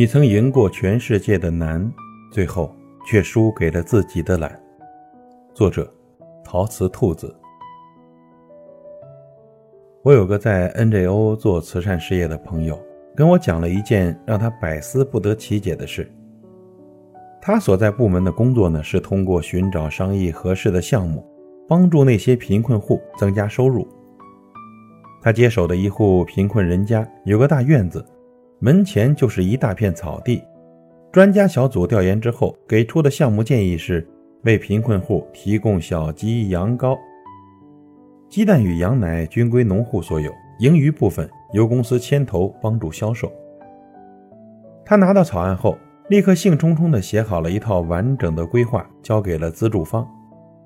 你曾赢过全世界的难，最后却输给了自己的懒。作者：陶瓷兔子。我有个在 NGO 做慈善事业的朋友，跟我讲了一件让他百思不得其解的事。他所在部门的工作呢，是通过寻找商议合适的项目，帮助那些贫困户增加收入。他接手的一户贫困人家有个大院子。门前就是一大片草地。专家小组调研之后给出的项目建议是为贫困户提供小鸡、羊羔。鸡蛋与羊奶均归农户所有，盈余部分由公司牵头帮助销售。他拿到草案后，立刻兴冲冲地写好了一套完整的规划，交给了资助方。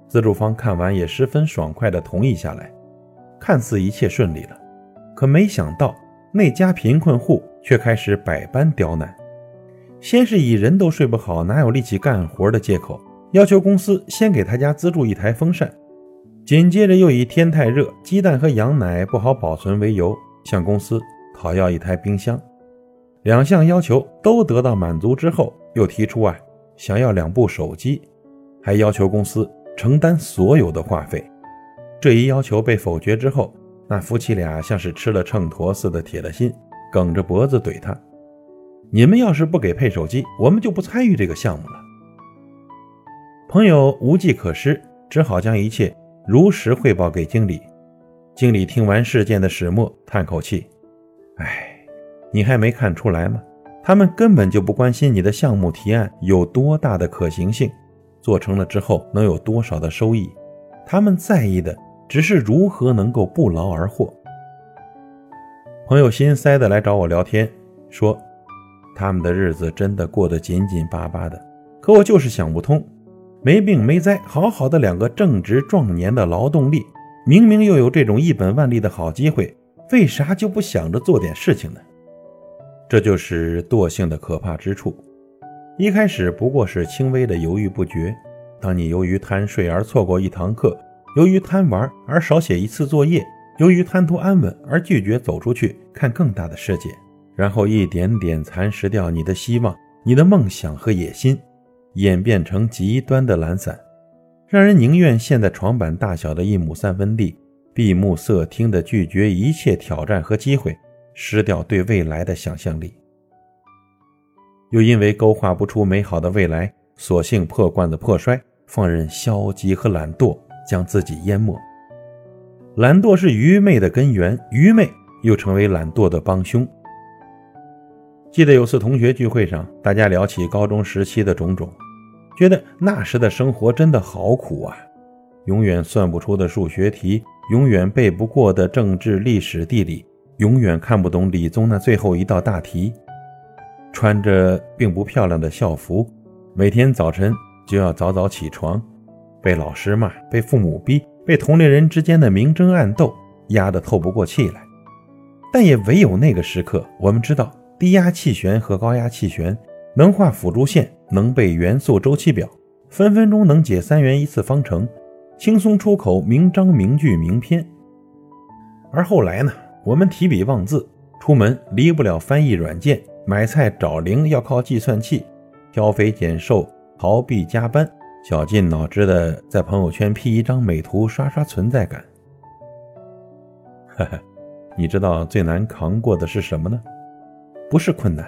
资助方看完也十分爽快地同意下来，看似一切顺利了。可没想到那家贫困户。却开始百般刁难，先是以人都睡不好，哪有力气干活的借口，要求公司先给他家资助一台风扇；紧接着又以天太热，鸡蛋和羊奶不好保存为由，向公司讨要一台冰箱。两项要求都得到满足之后，又提出啊，想要两部手机，还要求公司承担所有的话费。这一要求被否决之后，那夫妻俩像是吃了秤砣似的铁了心。梗着脖子怼他：“你们要是不给配手机，我们就不参与这个项目了。”朋友无计可施，只好将一切如实汇报给经理。经理听完事件的始末，叹口气：“哎，你还没看出来吗？他们根本就不关心你的项目提案有多大的可行性，做成了之后能有多少的收益。他们在意的只是如何能够不劳而获。”朋友心塞的来找我聊天，说他们的日子真的过得紧紧巴巴的。可我就是想不通，没病没灾，好好的两个正值壮年的劳动力，明明又有这种一本万利的好机会，为啥就不想着做点事情呢？这就是惰性的可怕之处。一开始不过是轻微的犹豫不决，当你由于贪睡而错过一堂课，由于贪玩而少写一次作业。由于贪图安稳而拒绝走出去看更大的世界，然后一点点蚕食掉你的希望、你的梦想和野心，演变成极端的懒散，让人宁愿陷在床板大小的一亩三分地，闭目塞听地拒绝一切挑战和机会，失掉对未来的想象力。又因为勾画不出美好的未来，索性破罐子破摔，放任消极和懒惰将自己淹没。懒惰是愚昧的根源，愚昧又成为懒惰的帮凶。记得有次同学聚会上，大家聊起高中时期的种种，觉得那时的生活真的好苦啊！永远算不出的数学题，永远背不过的政治、历史、地理，永远看不懂理综那最后一道大题。穿着并不漂亮的校服，每天早晨就要早早起床，被老师骂，被父母逼。被同龄人之间的明争暗斗压得透不过气来，但也唯有那个时刻，我们知道低压气旋和高压气旋能画辅助线，能背元素周期表，分分钟能解三元一次方程，轻松出口名章名句名篇。而后来呢，我们提笔忘字，出门离不了翻译软件，买菜找零要靠计算器，挑肥拣瘦逃避加班。绞尽脑汁的在朋友圈 P 一张美图，刷刷存在感。哈哈，你知道最难扛过的是什么呢？不是困难，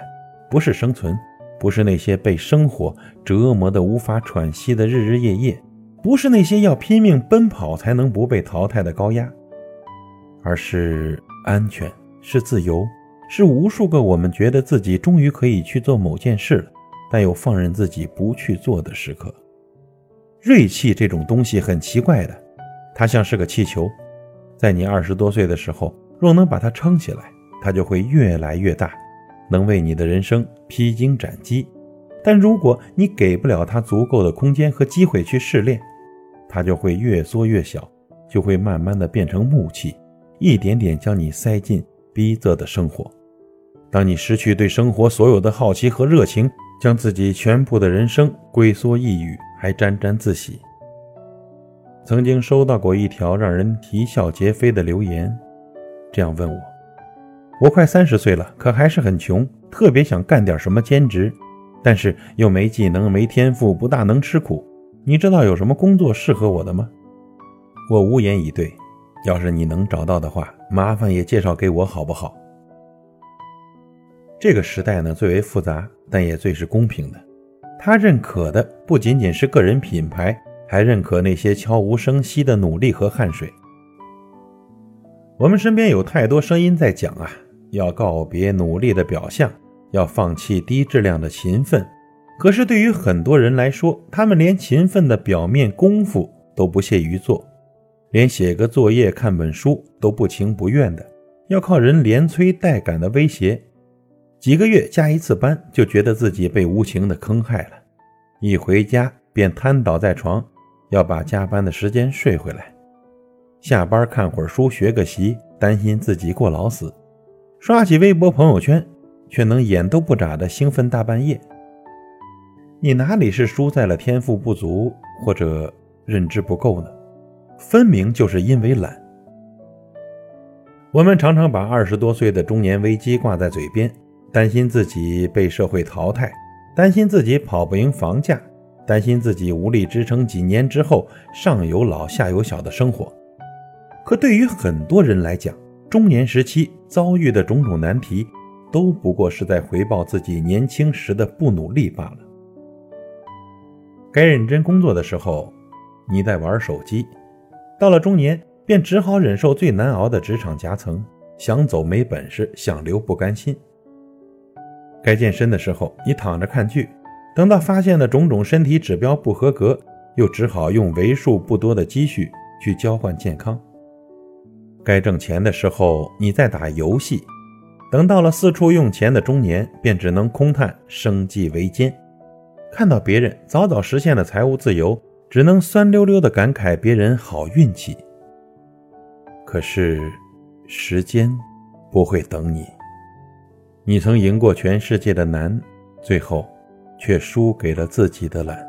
不是生存，不是那些被生活折磨的无法喘息的日日夜夜，不是那些要拼命奔跑才能不被淘汰的高压，而是安全，是自由，是无数个我们觉得自己终于可以去做某件事了，但又放任自己不去做的时刻。锐气这种东西很奇怪的，它像是个气球，在你二十多岁的时候，若能把它撑起来，它就会越来越大，能为你的人生披荆斩棘。但如果你给不了它足够的空间和机会去试炼，它就会越缩越小，就会慢慢的变成木器，一点点将你塞进逼仄的生活。当你失去对生活所有的好奇和热情，将自己全部的人生龟缩一隅。还沾沾自喜。曾经收到过一条让人啼笑皆非的留言，这样问我：我快三十岁了，可还是很穷，特别想干点什么兼职，但是又没技能、没天赋，不大能吃苦。你知道有什么工作适合我的吗？我无言以对。要是你能找到的话，麻烦也介绍给我好不好？这个时代呢，最为复杂，但也最是公平的。他认可的不仅仅是个人品牌，还认可那些悄无声息的努力和汗水。我们身边有太多声音在讲啊，要告别努力的表象，要放弃低质量的勤奋。可是对于很多人来说，他们连勤奋的表面功夫都不屑于做，连写个作业、看本书都不情不愿的，要靠人连催带赶的威胁。几个月加一次班，就觉得自己被无情的坑害了，一回家便瘫倒在床，要把加班的时间睡回来。下班看会儿书，学个习，担心自己过劳死；刷起微博、朋友圈，却能眼都不眨的兴奋大半夜。你哪里是输在了天赋不足或者认知不够呢？分明就是因为懒。我们常常把二十多岁的中年危机挂在嘴边，担心自己被社会淘汰，担心自己跑不赢房价，担心自己无力支撑几年之后上有老下有小的生活。可对于很多人来讲，中年时期遭遇的种种难题，都不过是在回报自己年轻时的不努力罢了。该认真工作的时候，你在玩手机；到了中年，便只好忍受最难熬的职场夹层，想走没本事，想留不甘心。该健身的时候，你躺着看剧；等到发现了种种身体指标不合格，又只好用为数不多的积蓄去交换健康。该挣钱的时候，你在打游戏；等到了四处用钱的中年，便只能空叹生计维艰。看到别人早早实现了财务自由，只能酸溜溜地感慨别人好运气。可是，时间不会等你。你曾赢过全世界的难，最后却输给了自己的懒。